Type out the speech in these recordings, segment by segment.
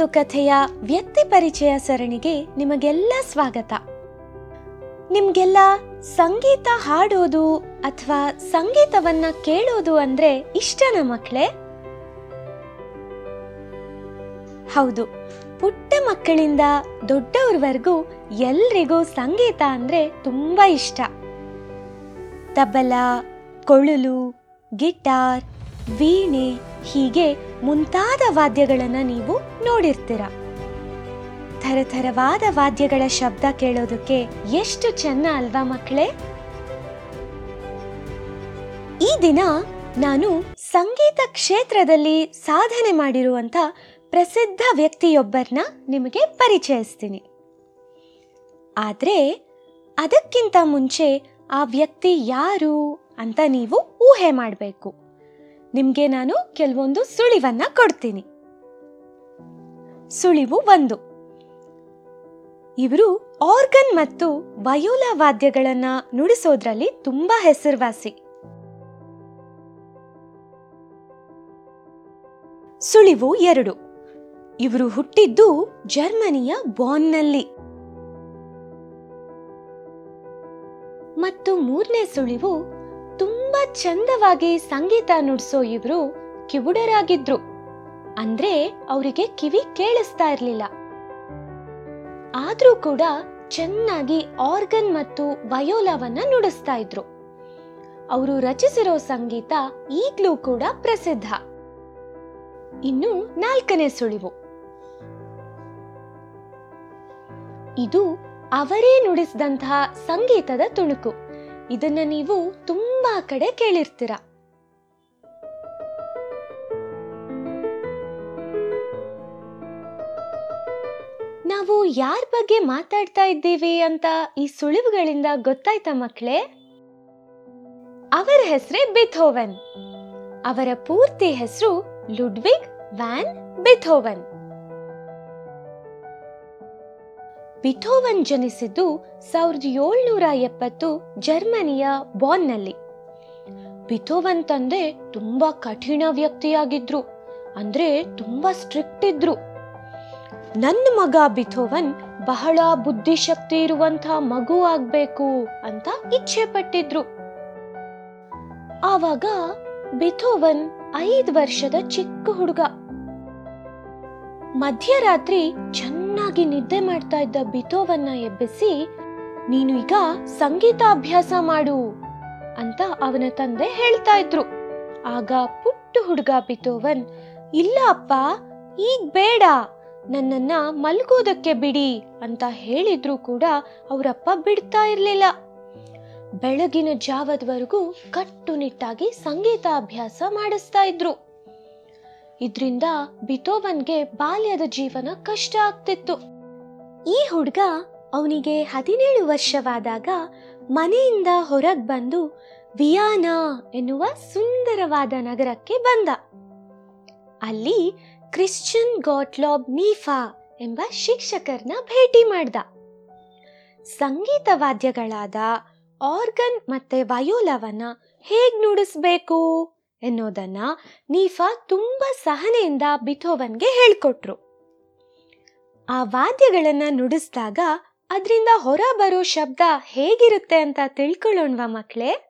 ಕೇಳಿರೊಂದು ಕಥೆಯ ವ್ಯಕ್ತಿ ಪರಿಚಯ ಸರಣಿಗೆ ನಿಮಗೆಲ್ಲ ಸ್ವಾಗತ. ನಿಮ್ಗೆಲ್ಲ ಸಂಗೀತ ಹಾಡೋದು ಅಥವಾ ಸಂಗೀತವನ್ನ ಕೇಳೋದು ಅಂದ್ರೆ ಇಷ್ಟನ ಮಕ್ಕಳೇ ಹೌದು, ಪುಟ್ಟ ಮಕ್ಕಳಿಂದ ದೊಡ್ಡವ್ರವರೆಗೂ ಎಲ್ರಿಗೂ ಸಂಗೀತ ಅಂದ್ರೆ ತುಂಬಾ ಇಷ್ಟ. ತಬಲ ಕೊಳಲು ಗಿಟಾರ್, ವೀಣೆ ಹೀಗೆ ಮುಂತಾದ ವಾದ್ಯಗಳನ್ನು ನೀವು ನೋಡಿರ್ತೀರ. ಥರಥರವಾದ ವಾದ್ಯಗಳ ಶಬ್ದ ಕೇಳೋದಕ್ಕೆ ಎಷ್ಟು ಚೆನ್ನ ಅಲ್ವಾ ಮಕ್ಕಳೇ? ಈ ದಿನ ನಾನು ಸಂಗೀತ ಕ್ಷೇತ್ರದಲ್ಲಿ ಸಾಧನೆ ಮಾಡಿರುವಂಥ ಪ್ರಸಿದ್ಧ ವ್ಯಕ್ತಿಯೊಬ್ಬರನ್ನ ನಿಮಗೆ ಪರಿಚಯಿಸ್ತೀನಿ. ಆದ್ರೆ ಅದಕ್ಕಿಂತ ಮುಂಚೆ ಆ ವ್ಯಕ್ತಿ ಯಾರು ಅಂತ ನೀವು ಊಹೆ ಮಾಡಬೇಕು. ನಿಮ್ಗೆ ನಾನು ಕೆಲವೊಂದು ಸುಳಿವನ್ನ ಕೊಡ್ತೀನಿ. ಸುಳಿವು ಒಂದು. ಇವರು ಆರ್ಗನ್ ಮತ್ತು ವಯೋಲಾ ವಾದ್ಯಗಳನ್ನ ನುಡಿಸೋದ್ರಲ್ಲಿ ತುಂಬಾ ಹೆಸರುವಾಸಿ. ಸುಳಿವು ಎರಡು. ಇವರು ಹುಟ್ಟಿದ್ದು ಜರ್ಮನಿಯ ಬಾನ್ನಲ್ಲಿ. ಮತ್ತು ಮೂರನೇ ಸುಳಿವು ಚಂದವಾಗಿ ಸಂಗೀತ ನುಡಿಸೋ ಇವರು ಕಿವುಡರಾಗಿದ್ರು. ಅಂದ್ರೆ ಅವರಿಗೆ ಕಿವಿ ಕೇಳಿಸ್ತಾ ಇರ್ಲಿಲ್ಲ. ಆದ್ರೂ ಕೂಡ ಚೆನ್ನಾಗಿ ಆರ್ಗನ್ ಮತ್ತು ವಯೋಲಾವನ್ನ ನುಡಿಸ್ತಾ ಇದ್ರು. ಅವರು ರಚಿಸಿರೋ ಸಂಗೀತ ಈಗ್ಲೂ ಕೂಡ ಪ್ರಸಿದ್ಧ. ಇನ್ನು ನಾಲ್ಕನೇ ಸುಳಿವು. ಇದು ಅವರೇ ನುಡಿಸಿದಂತಹ ಸಂಗೀತದ ತುಣುಕು. ಇದನ್ನ ನೀವು ತುಂಬಾ ಕಡೆ ಕೇಳಿರ್ತೀರ. ನಾವು ಯಾರ ಬಗ್ಗೆ ಮಾತಾಡ್ತಾ ಇದ್ದೀವಿ ಅಂತ ಈ ಸುಳಿವುಗಳಿಂದ ಗೊತ್ತಾಯ್ತ ಮಕ್ಕಳೇ ಅವರ ಹೆಸರೇ ಬಿಥೋವನ್. ಅವರ ಪೂರ್ತಿ ಹೆಸರು ಲುಡ್ವಿಗ್ ವ್ಯಾನ್ ಬಿಥೋವನ್. ಬಿಥೋವನ್ ಜನಿಸಿದ್ದು ಸಾವಿರದ ಏಳ್ನೂರ ಎಪ್ಪತ್ತು ಜರ್ಮನಿಯ ಬಾನ್ನಲ್ಲಿ ಬಿಥೋವನ್ ತಂದೆ ತುಂಬಾ ಕಠಿಣ ವ್ಯಕ್ತಿಯಾಗಿದ್ರು, ಅಂದ್ರೆ ತುಂಬಾ ಸ್ಟ್ರಿಕ್ಟ್ ಇದ್ರು. ನನ್ನ ಮಗ ಬಿಥೋವನ್ ಬಹಳ ಬುದ್ಧಿಶಕ್ತಿ ಇರುವಂತ ಮಗು ಆಗ್ಬೇಕು ಅಂತ ಇಚ್ಛೆ ಪಟ್ಟಿದ್ರು. ಆವಾಗ ಬಿಥೋವನ್ ಐದು ವರ್ಷದ ಚಿಕ್ಕ ಹುಡುಗ. ಮಧ್ಯರಾತ್ರಿ ಚೆನ್ನಾಗಿ ನಿದ್ದೆ ಮಾಡ್ತಾ ಇದ್ದ ಬಿತೋವನ್ನ ಎಬ್ಬಿಸಿ, ನೀನು ಈಗ ಸಂಗೀತ ಅಭ್ಯಾಸ ಮಾಡು ಅಂತ ಅವನ ತಂದೆ ಹೇಳ್ತಾ ಇದ್ರು. ಆಗ ಪುಟ್ಟ ಹುಡುಗ ಬಿತೋವನ್, ಇಲ್ಲ ಅಪ್ಪ, ಈಗ ಬೇಡ, ನನ್ನನ್ನ ಮಲ್ಗೋದಕ್ಕೆ ಬಿಡಿ ಅಂತ ಹೇಳಿದ್ರು ಕೂಡ ಅವರಪ್ಪ ಬಿಡ್ತಾ ಇರಲಿಲ್ಲ. ಬೆಳಗಿನ ಜಾವದವರೆಗೂ ಕಟ್ಟುನಿಟ್ಟಾಗಿ ಸಂಗೀತ ಅಭ್ಯಾಸ ಮಾಡಿಸ್ತಾ ಇದ್ರು. ಇದ್ರಿಂದ ಬಿತೋವನ್ಗೆ ಬಾಲ್ಯದ ಜೀವನ ಕಷ್ಟ ಆಗ್ತಿತ್ತು. ಈ ಹುಡುಗ ಅವನಿಗೆ ಹದಿನೇಳು ವರ್ಷವಾದಾಗ ಮನೆಯಿಂದ ಹೊರಗ್ ಬಂದು ವಿಯಾನಾ ಎನ್ನುವ ಸುಂದರವಾದ ನಗರಕ್ಕೆ ಬಂದ. ಅಲ್ಲಿ ಕ್ರಿಶ್ಚಿಯನ್ ಗಾಟ್ಲಾಬ್ ನೀಫಾ ಎಂಬ ಶಿಕ್ಷಕರನ್ನ ಭೇಟಿ ಮಾಡ್ದ. ಸಂಗೀತ ವಾದ್ಯಗಳಾದ ಆರ್ಗನ್ ಮತ್ತೆ ವಯೋಲವನ್ನ ಹೇಗ್ ನುಡಿಸ್ಬೇಕು? ಎನ್ನೋದನ್ನ ನೀಫಾ ತುಂಬಾ ಸಹನೆಯಿಂದ ಬಿಥೋವನ್ಗೆ ಹೇಳ್ಕೊಟ್ರು. ಆ ವಾದ್ಯಗಳನ್ನು ನುಡಿಸಿದಾಗ ಅದರಿಂದ ಹೊರ ಬರೋ ಶಬ್ದ ಹೇಗಿರುತ್ತೆ ಅಂತ ತಿಳ್ಕೊಳ್ಳೋಣವಾ ಮಕ್ಕಳೇ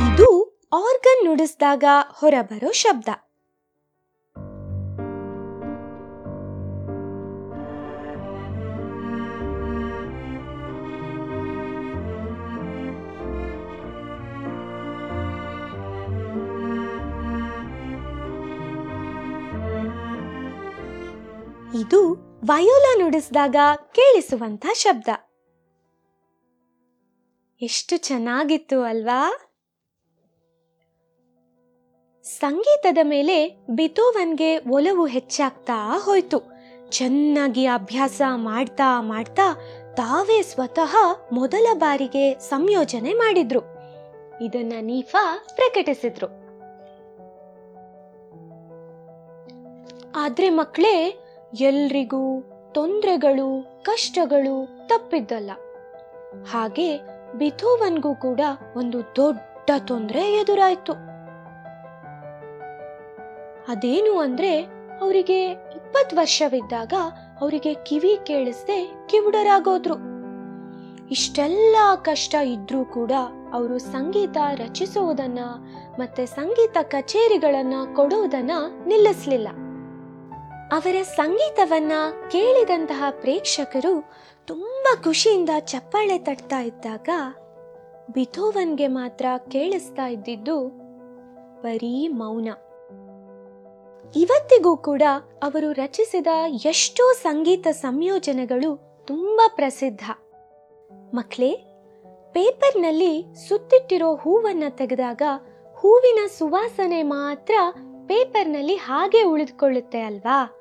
ಇದು ಆರ್ಗನ್ ನುಡಿಸಿದಾಗ ಹೊರಬರೋ ಶಬ್ದ. ಇದು ವಯೋಲ ನುಡಿಸಿದಾಗ ಕೇಳಿಸುವಂತ ಶಬ್ದ. ಎಷ್ಟು ಚೆನ್ನಾಗಿತ್ತು ಅಲ್ವಾ? ಸಂಗೀತದ ಮೇಲೆ ಬಿತೋವನ್ಗೆ ಒಲವು ಹೆಚ್ಚಾಗ್ತಾ ಹೋಯ್ತು. ಚೆನ್ನಾಗಿ ಅಭ್ಯಾಸ ಮಾಡ್ತಾ ಮಾಡ್ತಾ ತಾವೇ ಸ್ವತಃ ಮೊದಲ ಬಾರಿಗೆ ಸಂಯೋಜನೆ ಮಾಡಿದ್ರು. ಇದನ್ನ ನೀಫಾ ಪ್ರಕಟಿಸಿದ್ರು. ಆದ್ರೆ ಮಕ್ಕಳೇ ಎಲ್ರಿಗೂ ತೊಂದರೆಗಳು, ಕಷ್ಟಗಳು ತಪ್ಪಿದ್ದಲ್ಲ. ಹಾಗೆ ಬಿಥೋವನ್ಗೂ ಕೂಡ ಒಂದು ದೊಡ್ಡ ತೊಂದರೆ ಎದುರಾಯ್ತು. ಅದೇನು ಅಂದ್ರೆ ಅವರಿಗೆ ಇಪ್ಪತ್ತು ವರ್ಷವಿದ್ದಾಗ ಅವರಿಗೆ ಕಿವಿ ಕೇಳಿಸ್ದೆ ಕಿವುಡರಾಗೋದ್ರು. ಇಷ್ಟೆಲ್ಲ ಕಷ್ಟ ಇದ್ರೂ ಕೂಡ ಅವರು ಸಂಗೀತ ರಚಿಸುವುದನ್ನ ಮತ್ತೆ ಸಂಗೀತ ಕಚೇರಿಗಳನ್ನ ಕೊಡುವುದನ್ನ ನಿಲ್ಲಿಸಲಿಲ್ಲ. ಅವರ ಸಂಗೀತವನ್ನ ಕೇಳಿದಂತಹ ಪ್ರೇಕ್ಷಕರು ತುಂಬಾ ಖುಷಿಯಿಂದ ಚಪ್ಪಾಳೆ ತಟ್ತಾ ಇದ್ದಾಗ ಬಿಥೋವನ್ಗೆ ಮಾತ್ರ ಕೇಳಿಸ್ತಾ ಇದ್ದಿದ್ದು ಬರೀ ಮೌನ. ಇವತ್ತಿಗೂ ಕೂಡ ಅವರು ರಚಿಸಿದ ಎಷ್ಟೋ ಸಂಗೀತ ಸಂಯೋಜನೆಗಳು ತುಂಬಾ ಪ್ರಸಿದ್ಧ. ಮಕ್ಕಳೇ ಪೇಪರ್ನಲ್ಲಿ ಸುತ್ತಿಟ್ಟಿರೋ ಹೂವನ್ನ ತೆಗೆದಾಗ ಹೂವಿನ ಸುವಾಸನೆ ಮಾತ್ರ ಪೇಪರ್ನಲ್ಲಿ ಹಾಗೆ ಉಳಿದುಕೊಳ್ಳುತ್ತೆ ಅಲ್ವಾ?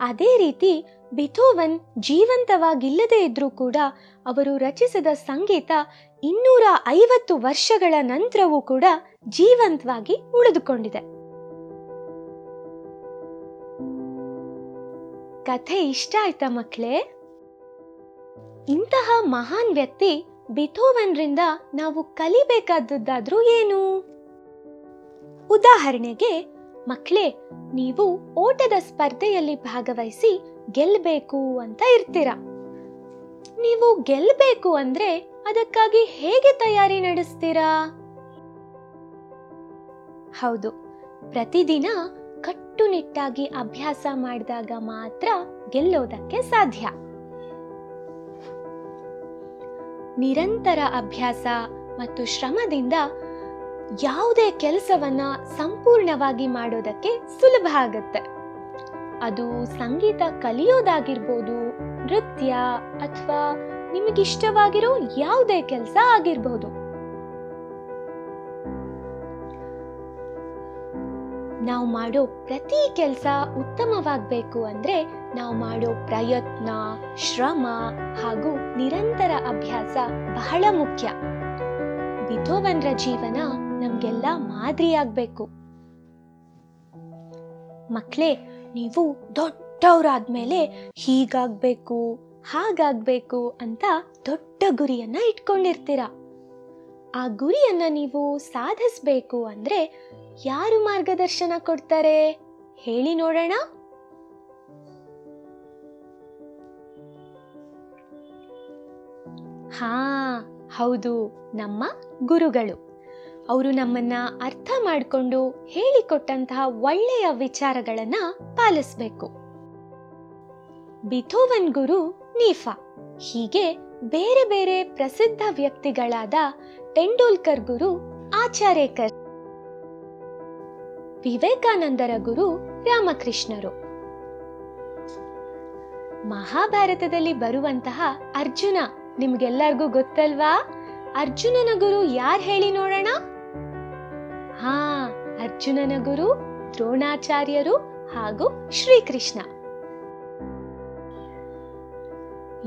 ಅದೇ ರೀತಿ ಬಿಥೋವನ್ ಜೀವಂತವಾಗಿಲ್ಲದೇ ಇದ್ರೂ ಕೂಡ ಅವರು ರಚಿಸಿದ ಸಂಗೀತ ಇನ್ನೂರ ಐವತ್ತು ವರ್ಷಗಳ ನಂತರವೂ ಕೂಡ ಜೀವಂತವಾಗಿ ಉಳಿದುಕೊಂಡಿದೆ. ಕಥೆ ಇಷ್ಟ ಆಯ್ತಾ ಮಕ್ಕಳೇ ಇಂತಹ ಮಹಾನ್ ವ್ಯಕ್ತಿ ಬಿಥೋವನ್ರಿಂದ ನಾವು ಕಲಿಬೇಕಾದದ್ದಾದ್ರೂ ಏನು? ಉದಾಹರಣೆಗೆ ಮಕ್ಕಳೇ ನೀವು ಓಟದ ಸ್ಪರ್ಧೆಯಲ್ಲಿ ಭಾಗವಹಿಸಿ ಗೆಲ್ಲಬೇಕು ಅಂತ ಇರ್ತೀರ. ನೀವು ಗೆಲ್ಲಬೇಕು ಅಂದ್ರೆ ಅದಕ್ಕಾಗಿ ಹೇಗೆ ತಯಾರಿ ನಡೆಸ್ತೀರಾ? ಹೌದು, ಪ್ರತಿದಿನ ಕಟ್ಟುನಿಟ್ಟಾಗಿ ಅಭ್ಯಾಸ ಮಾಡಿದಾಗ ಮಾತ್ರ ಗೆಲ್ಲೋದಕ್ಕೆ ಸಾಧ್ಯ. ನಿರಂತರ ಅಭ್ಯಾಸ ಮತ್ತು ಶ್ರಮದಿಂದ ಯಾವುದೇ ಕೆಲಸವನ್ನ ಸಂಪೂರ್ಣವಾಗಿ ಮಾಡೋದಕ್ಕೆ ಸುಲಭ ಆಗುತ್ತೆ. ಅದು ಸಂಗೀತ ಕಲಿಯೋದಾಗಿರ್ಬೋದು, ನೃತ್ಯ ಅಥವಾ ನಿಮಗಿಷ್ಟವಾಗಿರೋ ಯಾವುದೇ ಕೆಲಸ ಆಗಿರ್ಬೋದು. ನಾವು ಮಾಡೋ ಪ್ರತಿ ಕೆಲಸ ಉತ್ತಮವಾಗಬೇಕು ಅಂದ್ರೆ ನಾವು ಮಾಡೋ ಪ್ರಯತ್ನ, ಶ್ರಮ ಹಾಗೂ ನಿರಂತರ ಅಭ್ಯಾಸ ಬಹಳ ಮುಖ್ಯ. ವಿಧೋವನ್ರ ಜೀವನ ನಮಗೆಲ್ಲ ಮಾದರಿಯಾಗಬೇಕು. ಮಕ್ಕಳೇ ನೀವು ದೊಡ್ಡವರಾದ್ಮೇಲೆ ಹೀಗಾಗಬೇಕು, ಹಾಗಾಗಬೇಕು ಅಂತ ದೊಡ್ಡ ಗುರಿಯನ್ನ ಇಟ್ಕೊಂಡಿರ್ತೀರ. ಆ ಗುರಿಯನ್ನ ನೀವು ಸಾಧಿಸಬೇಕು ಅಂದ್ರೆ ಯಾರು ಮಾರ್ಗದರ್ಶನ ಕೊಡ್ತಾರೆ? ಹೇಳಿ ನೋಡೋಣ. ಹಾ, ಹೌದು, ನಮ್ಮ ಗುರುಗಳು. ಅವರು ನಮ್ಮನ್ನ ಅರ್ಥ ಮಾಡಿಕೊಂಡು ಹೇಳಿಕೊಟ್ಟಂತಹ ಒಳ್ಳೆಯ ವಿಚಾರಗಳನ್ನ ಪಾಲಿಸಬೇಕು. ಬಿಥೋವನ್ ಗುರು ನೀಫಾ. ಹೀಗೆ ಬೇರೆ ಬೇರೆ ಪ್ರಸಿದ್ಧ ವ್ಯಕ್ತಿಗಳಾದ ತೆಂಡೂಲ್ಕರ್ ಗುರು, ಆಚಾರ್ಯಕರ್. ವಿವೇಕಾನಂದರ ಗುರು ರಾಮಕೃಷ್ಣರು. ಮಹಾಭಾರತದಲ್ಲಿ ಬರುವಂತಹ ಅರ್ಜುನ, ನಿಮ್ಗೆಲ್ಲರಿಗೂ ಗೊತ್ತಲ್ವಾ? ಅರ್ಜುನನ ಗುರು ಯಾರ್ ಹೇಳಿ ನೋಡೋಣ? ಹಾ, ಅರ್ಜುನನ ಗುರು ದ್ರೋಣಾಚಾರ್ಯರು ಹಾಗೂ ಶ್ರೀಕೃಷ್ಣ.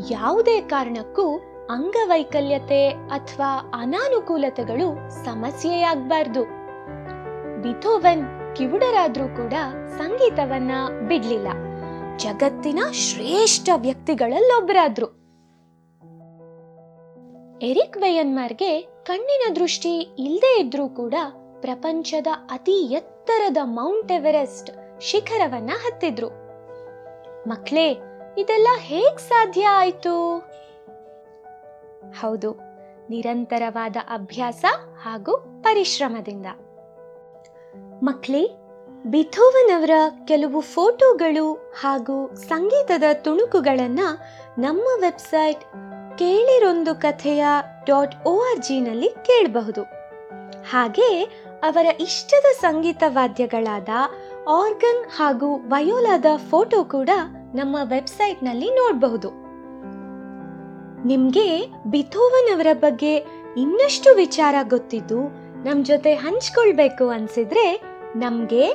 ಯಾವುದೇ ಕಾರಣಕ್ಕೂ ಅಂಗವೈಕಲ್ಯತೆ ಅಥವಾ ಅನಾನುಕೂಲತೆಗಳು ಸಮಸ್ಯೆಯಾಗಬಾರ್ದು. ಬಿಥೋವನ್ ಕಿವುಡರಾದ್ರೂ ಕೂಡ ಸಂಗೀತವನ್ನ ಬಿಡ್ಲಿಲ್ಲ. ಜಗತ್ತಿನ ಶ್ರೇಷ್ಠ ವ್ಯಕ್ತಿಗಳಲ್ಲೊಬ್ಬರಾದ್ರು ಎರಿಕ್ ವೆಯನ್ಮಾರ್ಗೆ ಕಣ್ಣಿನ ದೃಷ್ಟಿ ಇಲ್ಲದೆ ಇದ್ರೂ ಕೂಡ ಪ್ರಪಂಚದ ಅತಿ ಎತ್ತರದ ಮೌಂಟ್ ಎವರೆಸ್ಟ್ ಶಿಖರವನ್ನ ಹತ್ತಿದ್ರು. ಮಕ್ಳೇ, ಇದೆಲ್ಲ ಹೇಗ್ ಸಾಧ್ಯ ಆಯ್ತು? ಹೌದು, ನಿರಂತರವಾದ ಅಭ್ಯಾಸ ಹಾಗೂ ಪರಿಶ್ರಮದಿಂದ. ಮಕ್ಳೇ, ಬಿಥೋವನವರ ಕೆಲವು ಫೋಟೋಗಳು ಹಾಗೂ ಸಂಗೀತದ ತುಣುಕುಗಳನ್ನು ನಮ್ಮ ವೆಬ್ಸೈಟ್ ಕೇಳಿರೊಂದು ಕಥೆಯ ಡಾಟ್ ಒ ಆರ್ ಜಿನಲ್ಲಿ ಕೇಳಬಹುದು. ಹಾಗೆ ಅವರ ಇಷ್ಟದ ಸಂಗೀತ ವಾದ್ಯಗಳಾದ ಆರ್ಗನ್ ಹಾಗೂ ವಯೋಲಾದ ಫೋಟೋ ಕೂಡ ನಮ್ಮ ವೆಬ್ಸೈಟ್ನಲ್ಲಿ ನೋಡಬಹುದು. ನಿಮಗೆ ಬಿಥೋವನ್ ಅವರ ಬಗ್ಗೆ ಇನ್ನಷ್ಟು ವಿಚಾರ ಗೊತ್ತಿದ್ದು ನಮ್ ಜೊತೆ ಹಂಚ್ಕೊಳ್ಬೇಕು ಅನ್ಸಿದ್ರೆ ನಮಗೆ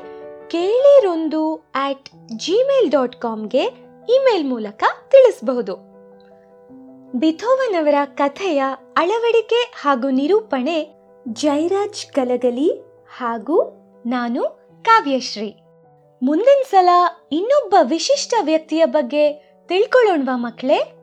ಕೇಳಿರೊಂದು ಆಟ್ ಜಿಮೇಲ್ ಡಾಟ್ ಕಾಮ್ಗೆ ಇಮೇಲ್ ಮೂಲಕ ತಿಳಿಸಬಹುದು. ಬಿಥೋವನ್ ಅವರ ಕಥೆಯ ಅಳವಡಿಕೆ ಹಾಗೂ ನಿರೂಪಣೆ ಜೈರಾಜ್ ಕಲಗಲಿ ಹಾಗೂ ನಾನು ಕಾವ್ಯಶ್ರೀ. ಮುಂದಿನ ಸಲ ಇನ್ನೊಬ್ಬ ವಿಶಿಷ್ಟ ವ್ಯಕ್ತಿಯ ಬಗ್ಗೆ ತಿಳ್ಕೊಳ್ಳೋಣವಾ ಮಕ್ಕಳೇ